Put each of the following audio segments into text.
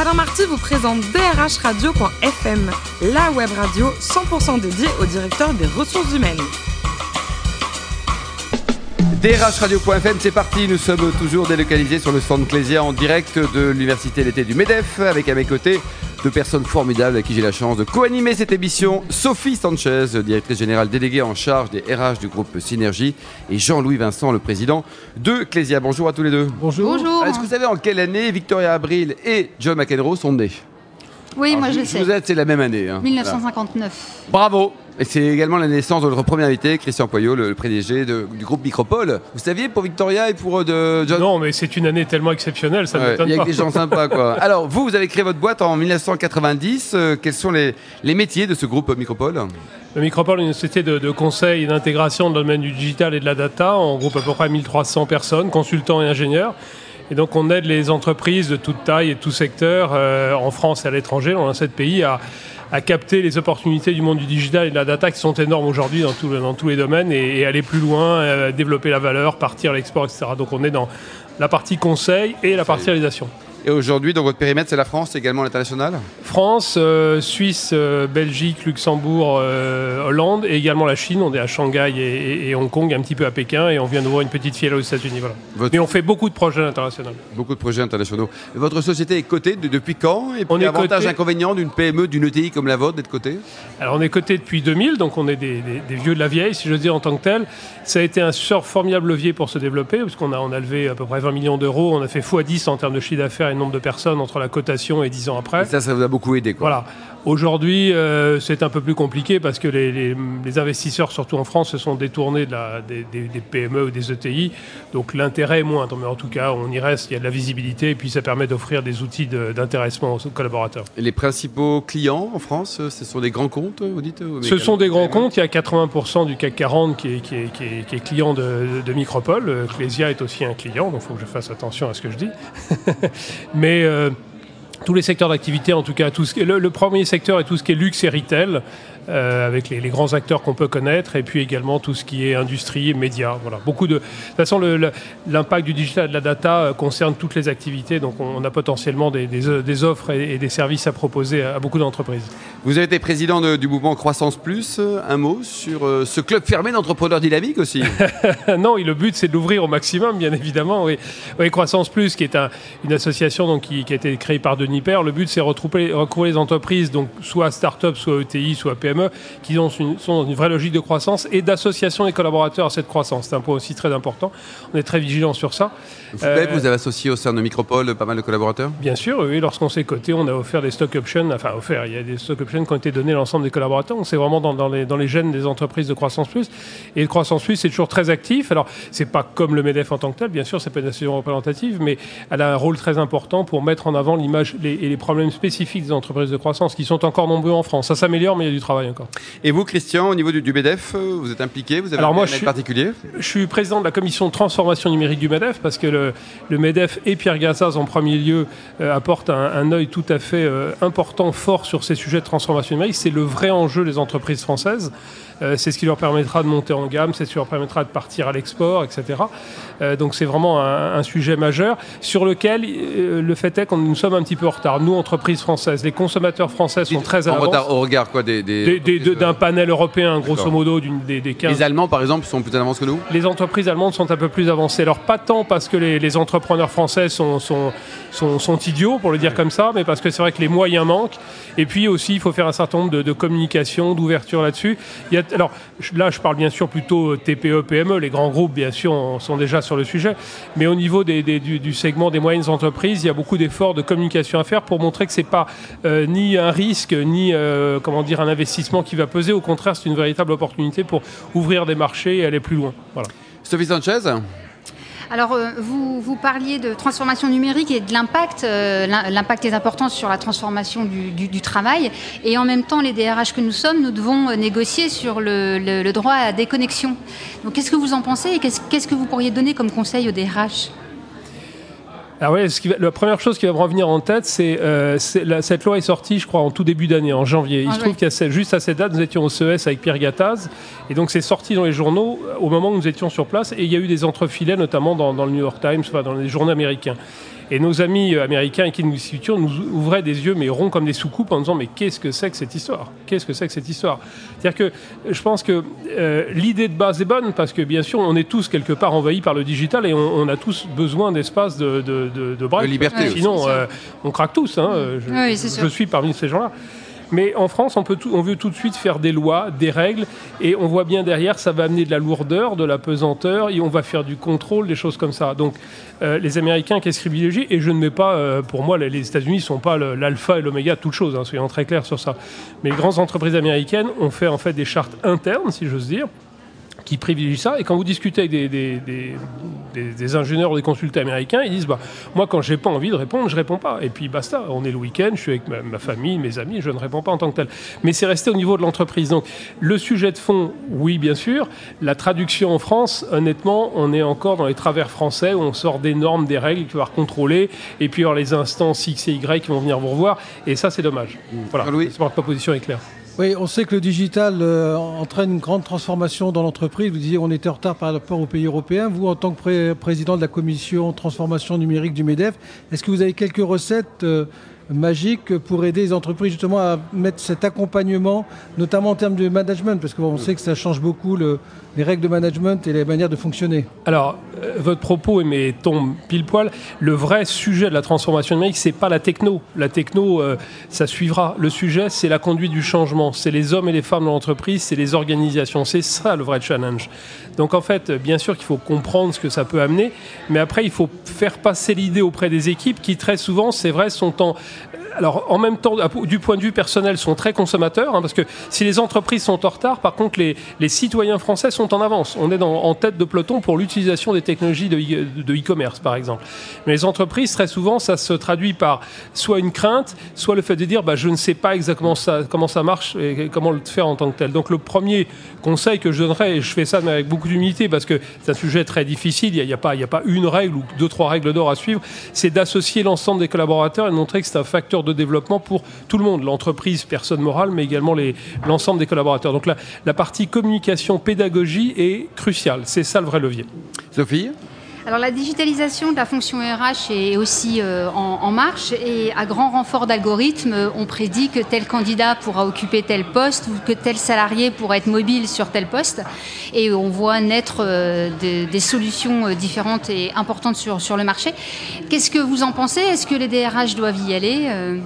Alain Marty vous présente drhradio.fm, la web radio 100% dédiée au directeur des ressources humaines. DRHradio.fm, c'est parti. Nous sommes toujours délocalisés sur le stand Clésia en direct de l'université l'été du MEDEF avec à mes côtés deux personnes formidables avec qui j'ai la chance de co-animer cette émission. Sophie Sanchez, directrice générale déléguée en charge des RH du groupe Synergie et Jean-Louis Vincent, le président de Clésia. Bonjour à tous les deux. Bonjour. Bonjour. Est-ce que vous savez en quelle année Victoria Abril et John McEnroe sont nés? Oui, Alors, moi je le Vous sais. êtes, c'est la même année. hein. 1959. Voilà. Bravo et c'est également la naissance de notre premier invité, Christian Poyot, le, le PDG de- du groupe Micropole. Vous saviez pour Victoria et pour euh, de John Non, mais c'est une année tellement exceptionnelle, ça Ouais, m'étonne Il y a que des gens sympas, quoi. Alors, vous, vous avez créé votre boîte en 1990. Euh, quels sont les, les métiers de ce groupe Micropole? Le Micropole est une société de, de conseil et d'intégration dans le domaine du digital et de la data. On groupe à peu près 1300 personnes, consultants et ingénieurs. Et donc, on aide les entreprises de toute taille et de tout secteur, euh, en France et à l'étranger, dans 7 pays, à, à capter les opportunités du monde du digital et de la data qui sont énormes aujourd'hui dans, tout le- dans tous les domaines et, et aller plus loin, euh, développer la valeur, partir à l'export, etc. Donc, on est dans la partie conseil et la partie réalisation. Et aujourd'hui, dans votre périmètre, c'est la France, également l'international? France, euh, Suisse, euh, Belgique, Luxembourg, euh, Hollande et également la Chine. On est à Shanghai et, et- et Hong Kong, un petit peu à Pékin et on vient d'ouvrir une petite filiale aux États-Unis. Voilà. Votre- Mais on fait beaucoup de projets internationaux. Beaucoup de projets internationaux. Votre société est cotée de- depuis quand? Et puis, On est avantage, coté- inconvénient d'une PME, d'une ETI comme la vôtre d'être cotée? Alors on est coté depuis 2000, donc on est des, des- des vieux de la vieille, si je veux dire en tant que tel. Ça a été un sur- formidable levier pour se développer, parce qu'on a, on a levé à peu près 20 millions d'euros, on a fait x10 en termes de chiffre d'affaires et nombre de personnes entre la cotation et 10 ans après. Et ça, ça vous a beaucoup aidé, quoi. Voilà. Aujourd'hui, euh, c'est un peu plus compliqué parce que les, les- les investisseurs, surtout en France, se sont détournés de la- des, des- des PME ou des ETI. Donc l'intérêt est moindre. Mais en tout cas, on y reste, il y a de la visibilité et puis ça permet d'offrir des outils d'intéressement aux collaborateurs. Et les principaux clients en France, ce sont des grands comptes, vous dites Ce sont des grands comptes. Il y a 80% du CAC 40 qui est, qui est- qui est- qui est client de, de Micropole. Euh, Clésia est aussi un client, donc il faut que je fasse attention à ce que je dis. Mais euh, tous les secteurs d'activité, en tout cas, tout ce qui est- le, premier secteur est tout ce qui est luxe et retail, euh, avec les, les grands acteurs qu'on peut connaître, et puis également tout ce qui est industrie médias. Voilà. Beaucoup de, de toute façon, l'impact du digital et de la data euh, concerne toutes les activités, donc on, on a potentiellement des, des- des offres et, et des services à proposer à, à beaucoup d'entreprises. Vous avez été président de- du mouvement Croissance Plus. Euh, Un mot sur euh, ce club fermé d'entrepreneurs dynamiques aussi non, le but c'est de l'ouvrir au maximum, bien évidemment. Oui, Oui, Croissance Plus, qui est un- une association donc, qui, qui a été créée par Denis Père. Le but c'est retrouver, retrouver les entreprises, donc soit start-up, soit ETI, soit PME, qui ont une- sont dans une vraie logique de croissance et d'association des collaborateurs à cette croissance. C'est un point aussi très important. On est très vigilant sur ça. Vous, Euh, vous avez associé au sein de Micropole pas mal de collaborateurs? Bien sûr, oui, lorsqu'on s'est coté, on a offert des stock options, enfin offert, il y a des stock options qui ont été donnés à l'ensemble des collaborateurs, donc c'est vraiment dans, dans les, dans les gènes des entreprises de Croissance Plus. Et Croissance Plus, c'est toujours très actif. Alors, c'est pas comme le MEDEF en tant que tel, bien sûr, c'est pas une association représentative, mais elle a un rôle très important pour mettre en avant l'image et les problèmes spécifiques des entreprises de croissance qui sont encore nombreux en France. Ça s'améliore, mais il y a du travail encore. Et vous, Christian, au niveau du, euh, vous êtes impliqué Vous avez Alors un moi, périmètre je suis- particulier Je suis président de la commission de transformation numérique du MEDEF parce que le, le MEDEF et Pierre Gazzaz en premier lieu euh, apportent un, un œil tout à fait euh, important, fort sur ces sujets de transformation numérique. C'est le vrai enjeu des entreprises françaises. Euh, c'est ce qui leur permettra de monter en gamme, c'est ce qui leur permettra de partir à l'export, etc. Euh, donc c'est vraiment un, un sujet majeur sur lequel euh, le fait est que nous sommes un petit peu en retard. Nous, entreprises françaises, les consommateurs français sont très à En retard au regard quoi, des, des Des- D'un panel européen, grosso modo, d'une- des, des euh, 15 Les Allemands, par exemple, sont plus en avance que nous? Les entreprises allemandes sont un peu plus avancées. Alors pas tant parce que les, les entrepreneurs français sont, sont, sont, sont idiots, pour le dire comme ça, mais parce que c'est vrai que les moyens manquent. Et puis aussi, il faut faire un certain nombre de, de communication, d'ouverture là-dessus. Il y a, alors là, je parle bien sûr plutôt TPE, PME. Les grands groupes, bien sûr, sont déjà sur le sujet. Mais au niveau du, segment des moyennes entreprises, il y a beaucoup d'efforts de communication à faire pour montrer que c'est pas euh, ni un risque, ni euh, comment dire un investissement qui va peser. Au contraire, c'est une véritable opportunité pour ouvrir des marchés et aller plus loin. Voilà. Sanchez Alors, euh, vous, vous parliez de transformation numérique et de l'impact. euh, l'im- l'impact est important sur la transformation du, du- du travail. Et en même temps, les DRH que nous sommes, nous devons négocier sur le, le- le droit à déconnexion. Donc, qu'est-ce que vous en pensez et qu'est-ce qu'est-ce que vous pourriez donner comme conseil aux DRH Alors oui, ce qui va- la première chose qui va me revenir en tête, c'est euh, cette loi est sortie, je crois, en tout début d'année, en janvier. Il Ah se trouve ouais. ce- juste à cette date, nous étions au CES avec Pierre Gattaz, et donc c'est sorti dans les journaux euh, au moment où nous étions sur place, et il y a eu des entrefilets, notamment dans, dans le New York Times, enfin, dans les journaux américains. Et nos amis américains qui nous situent nous ouvraient des yeux, mais ronds comme des soucoupes, en disant Mais qu'est-ce que c'est que cette histoire? Qu'est-ce que c'est que cette histoire? C'est-à-dire que je pense que l'idée de base est bonne, parce que bien sûr, on est tous quelque part envahis par le digital et on, a tous besoin d'espace de, de, de, de, liberté. Sinon, on craque tous. Hein. Je, je suis parmi ces gens-là. Mais en France, on, veut tout de suite faire des lois, des règles, et on voit bien derrière, ça va amener de la lourdeur, de la pesanteur, et on va faire du contrôle, des choses comme ça. Donc, euh, les Américains, qu'est-ce qu'ils privilégient Et je ne mets pas, euh, pour moi, les, États-Unis ne sont pas l'alpha et l'oméga de toute chose, hein, soyons très clairs sur ça. Mais les grandes entreprises américaines ont fait en fait des chartes internes, si j'ose dire, qui privilégient ça. Et quand vous discutez avec des, des, des, ingénieurs ou des consultants américains, ils disent bah, Moi, quand j'ai pas envie de répondre, je réponds pas. Et puis basta, on est le week-end, je suis avec ma, famille, mes amis, je ne réponds pas en tant que tel. Mais c'est resté au niveau de l'entreprise. Donc, le sujet de fond, oui, bien sûr. La traduction en France, honnêtement, on est encore dans les travers français où on sort des normes, des règles qu'il va contrôler. Et puis, alors, les instances X et Y qui vont venir vous revoir. Et ça, c'est dommage. Voilà. Louis. Ma proposition est claire. Oui, on sait que le digital euh, entraîne une grande transformation dans l'entreprise. Vous disiez qu'on était en retard par rapport aux pays européens. Vous, en tant que président de la commission transformation numérique du MEDEF, est-ce que vous avez quelques recettes euh, magiques pour aider les entreprises justement à mettre cet accompagnement, notamment en termes de management Parce qu'on sait que ça change beaucoup le, les règles de management et les manières de fonctionner. Alors, euh, votre propos mais tombe pile poil. Le vrai sujet de la transformation numérique, c'est pas la techno. La techno, euh, ça suivra. Le sujet, c'est la conduite du changement. C'est les hommes et les femmes de l'entreprise, c'est les organisations. C'est ça le vrai challenge. Donc en fait, bien sûr qu'il faut comprendre ce que ça peut amener, mais après, il faut faire passer l'idée auprès des équipes qui, très souvent, c'est vrai, sont en alors en même temps, du point de vue personnel, sont très consommateurs, hein, parce que si les entreprises sont en retard, par contre, les, les citoyens français sont en avance. On est en tête de peloton pour l'utilisation des technologies de e-commerce, par exemple. Mais les entreprises, très souvent, ça se traduit par soit une crainte, soit le fait de dire, bah, je ne sais pas exactement comment ça marche et comment le faire en tant que tel. Donc le premier conseil que je donnerais, et je fais ça avec beaucoup d'humilité, parce que c'est un sujet très difficile, il n'y a, a, a pas une règle ou deux, trois règles d'or à suivre, c'est d'associer l'ensemble des collaborateurs et de montrer que c'est un facteur de développement pour tout le monde, l'entreprise, personne morale, mais également l'ensemble des collaborateurs. Donc la, la partie communication, pédagogie est cruciale. C'est ça le vrai levier. Sophie? Alors la digitalisation de la fonction RH est aussi euh, en, marche et à grand renfort d'algorithmes, on prédit que tel candidat pourra occuper tel poste ou que tel salarié pourra être mobile sur tel poste. Et on voit naître euh, des, solutions euh, différentes et importantes sur, sur le marché. Qu'est-ce que vous en pensez? Est-ce que les DRH doivent y aller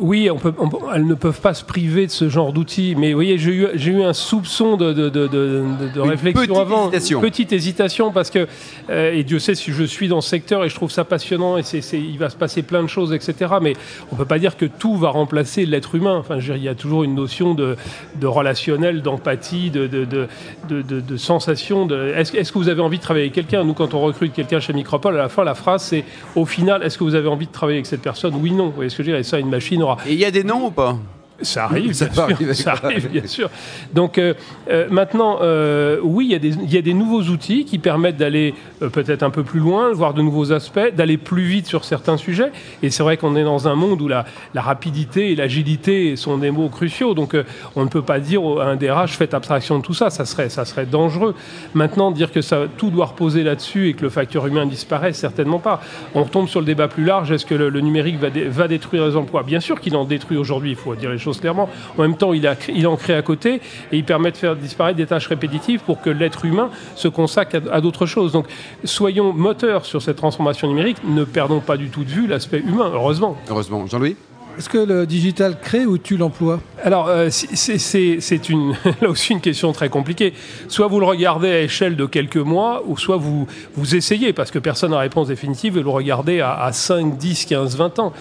oui, on peut, elles ne peuvent pas se priver de ce genre d'outils. Mais vous voyez, j'ai eu, eu, un soupçon de, de, de, de réflexion petite avant. Hésitation. Petite hésitation parce que, euh, et Dieu sait si je suis dans ce secteur et je trouve ça passionnant et il va se passer plein de choses, etc. Mais on peut pas dire que tout va remplacer l'être humain. Enfin, je il y a toujours une notion de, relationnel, d'empathie, de, de, sensation. est-ce, est-ce que vous avez envie de travailler avec quelqu'un? Nous, quand on recrute quelqu'un chez Micropole, à la fin, la phrase c'est au final, est-ce que vous avez envie de travailler avec cette personne? Oui, non. Vous voyez ce que je veux dire? Et ça, une machine et il y a des noms ou pas? Ça arrive, ça, bien sûr, ça arrive, bien sûr. Donc euh, euh, maintenant, euh, oui, il y, a des, il y, a des nouveaux outils qui permettent d'aller peut-être un peu plus loin, voir de nouveaux aspects, d'aller plus vite sur certains sujets. Et c'est vrai qu'on est dans un monde où la, la rapidité et l'agilité sont des mots cruciaux. Donc on ne peut pas dire à un DRH faites abstraction de tout ça, ça serait, ça serait dangereux. Maintenant, dire que ça, tout doit reposer là-dessus et que le facteur humain disparaît, certainement pas. On retombe sur le débat plus large, est-ce que le, numérique va, va détruire les emplois? Bien sûr qu'il en détruit aujourd'hui, il faut dire les choses clairement. En même temps, il, a, il en crée à côté et il permet de faire disparaître des tâches répétitives pour que l'être humain se consacre à, d'autres choses. Donc, soyons moteurs sur cette transformation numérique. Ne perdons pas du tout de vue l'aspect humain, heureusement. Heureusement. Jean-Louis? Est-ce que le digital crée ou tue l'emploi? Alors, euh, c'est une, là aussi une question très compliquée. Soit vous le regardez à échelle de quelques mois, ou soit vous, vous essayez, parce que personne n'a réponse définitive, et le regardez à, à 5, 10, 15, 20 ans.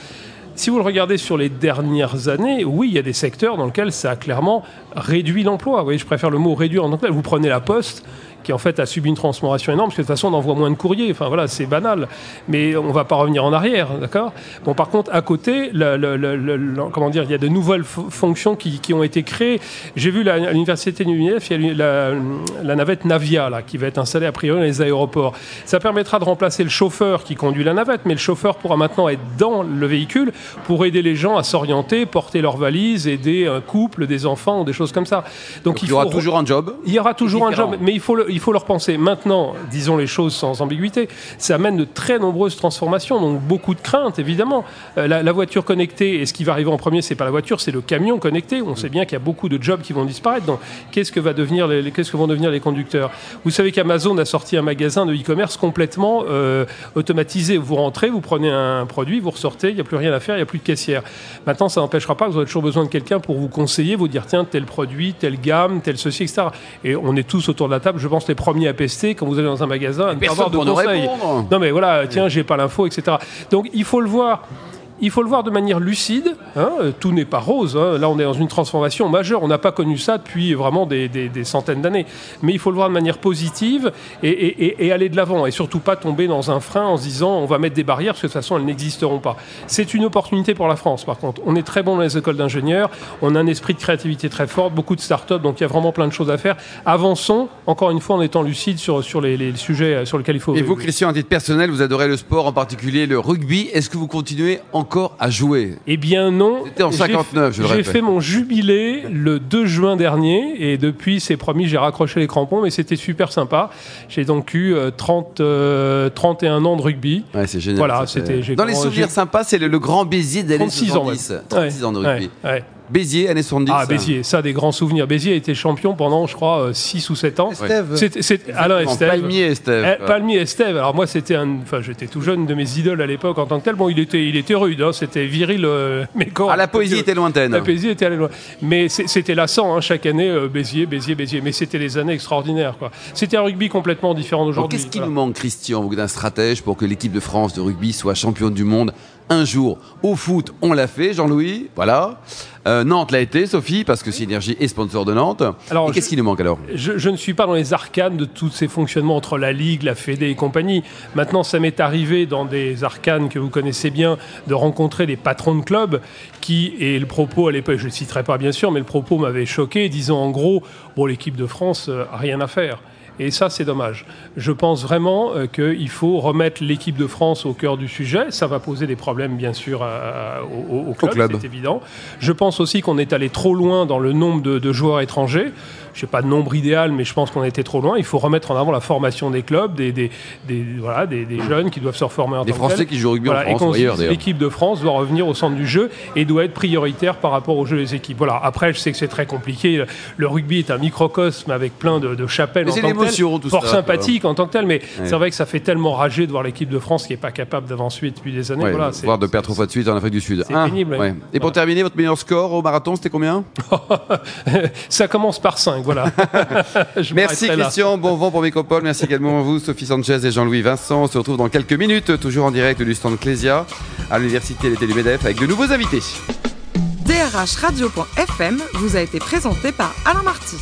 Si vous le regardez sur les dernières années, oui, il y a des secteurs dans lesquels ça a clairement réduit l'emploi. Vous voyez, je préfère le mot réduire en anglais. Vous prenez la poste, qui en fait a subi une transformation énorme, parce que de toute façon on envoie moins de courriers, enfin voilà, c'est banal, mais on va pas revenir en arrière, d'accord? Bon, par contre, à côté, comment dire, il y a de nouvelles fonctions qui, ont été créées. J'ai vu à l'université de l'UNIF, il y a la, la, navette Navia, là, qui va être installée a priori dans les aéroports. Ça permettra de remplacer le chauffeur qui conduit la navette, mais le chauffeur pourra maintenant être dans le véhicule pour aider les gens à s'orienter, porter leurs valises, aider un couple, des enfants, des choses comme ça. Donc, il, y aura toujours un job. Il y aura toujours un job, mais il faut le, il faut le repenser. Maintenant, disons les choses sans ambiguïté, ça amène de très nombreuses transformations, donc beaucoup de craintes, évidemment. Euh, la, voiture connectée, et ce qui va arriver en premier, c'est pas la voiture, c'est le camion connecté. On sait bien qu'il y a beaucoup de jobs qui vont disparaître. Donc, qu'est-ce que vont devenir les conducteurs? Vous savez qu'Amazon a sorti un magasin de e-commerce complètement euh, automatisé. Vous rentrez, vous prenez un produit, vous ressortez, il n'y a plus rien à faire, il n'y a plus de caissière. Maintenant, ça n'empêchera pas que vous aurez toujours besoin de quelqu'un pour vous conseiller, vous dire tiens, tel produit, telle gamme, tel ceci, etc. Et on est tous autour de la table, je pense, les premiers à pester quand vous allez dans un magasin, à ne pas avoir de conseils. Non, mais voilà, tiens, j'ai pas l'info, etc. Donc, il faut le voir il faut le voir de manière lucide. Hein, tout n'est pas rose. Hein. Là, on est dans une transformation majeure. On n'a pas connu ça depuis vraiment des, centaines d'années. Mais il faut le voir de manière positive et, aller de l'avant. Et surtout pas tomber dans un frein en se disant on va mettre des barrières parce que de toute façon, elles n'existeront pas. C'est une opportunité pour la France, par contre. On est très bon dans les écoles d'ingénieurs. On a un esprit de créativité très fort, beaucoup de start-up. Donc il y a vraiment plein de choses à faire. Avançons, encore une fois, en étant lucide sur, sur les, sujets sur lesquels il faut. Et vous, Christian, à titre personnel, vous adorez le sport, en particulier le rugby. Est-ce que vous continuez en encore à jouer Eh bien non. C'était en 59, je le J'ai fait mon jubilé le 2 juin dernier et depuis, c'est promis, j'ai raccroché les crampons, mais c'était super sympa. J'ai donc eu 30, euh, 31 euh, ans de rugby. Ouais, c'est génial. Voilà, c'était. Dans les souvenirs sympas, c'est le, grand Béziers d'année 36 ans. 36 ans de rugby. Béziers, années 70. Ah, Béziers, ça, des grands souvenirs. Béziers a été champion pendant, je crois, 6 euh, ou 7 ans. Estève. C'était, Alain Estève. Palmier Estève. Eh, Palmier Estève. Alors, moi, c'était un. Enfin, j'étais tout jeune de mes idoles à l'époque en tant que tel. Bon, il était, il était rude, hein, c'était viril, euh, mais quand. Ah, la poésie était lointaine. La poésie était loin. Mais c'était lassant, hein, chaque année, euh, Béziers, Béziers, Béziers. Mais c'était des années extraordinaires, quoi. C'était un rugby complètement différent d'aujourd'hui. Qu'est-ce qui nous manque, Christian, vous, d'un stratège pour que l'équipe de France de rugby soit championne du monde un jour. Au foot, on l'a fait, Jean-Louis, voilà. Euh, Nantes l'a été, Sophie, parce que Synergie est sponsor de Nantes. Alors, qu'est-ce qui nous manque alors? Je, ne suis pas dans les arcanes de tous ces fonctionnements entre la Ligue, la Fédé et compagnie. Maintenant, ça m'est arrivé dans des arcanes que vous connaissez bien de rencontrer des patrons de clubs qui, et le propos à l'époque, je ne citerai pas bien sûr, mais le propos m'avait choqué, disant en gros, bon, l'équipe de France euh, a rien à faire. Et ça, c'est dommage. Je pense vraiment euh, qu'il faut remettre l'équipe de France au cœur du sujet. Ça va poser des problèmes, bien sûr, au, club, c'est évident. Je pense aussi qu'on est allé trop loin dans le nombre de joueurs étrangers je sais pas de nombre idéal, mais je pense qu'on été trop loin. Il faut remettre en avant la formation des clubs, des, des, voilà, des, jeunes qui doivent se reformer en des Français qui jouent au rugby en France L'équipe de France doit revenir au centre du jeu et doit être prioritaire par rapport au jeu des équipes. Voilà. Après, je sais que c'est très compliqué. Le rugby est un microcosme avec plein de, chapelles en tant que tel, fort sympathique en tant que tel, mais c'est vrai que ça fait tellement rager de voir l'équipe de France qui n'est pas capable d'avancer depuis des années. voilà, voire de perdre trois fois de suite en Afrique du Sud. C'est pénible. Et pour terminer, votre meilleur score au marathon, c'était combien? Ça commence par 5, voilà. Merci Christian, bon vent pour Mécopole. Merci également à vous, Sophie Sanchez et Jean-Louis Vincent. On se retrouve dans quelques minutes, toujours en direct du stand Clésia à l'Université l'été du MEDEF avec de nouveaux invités. DRH Radio.fm vous a été présenté par Alain Marty.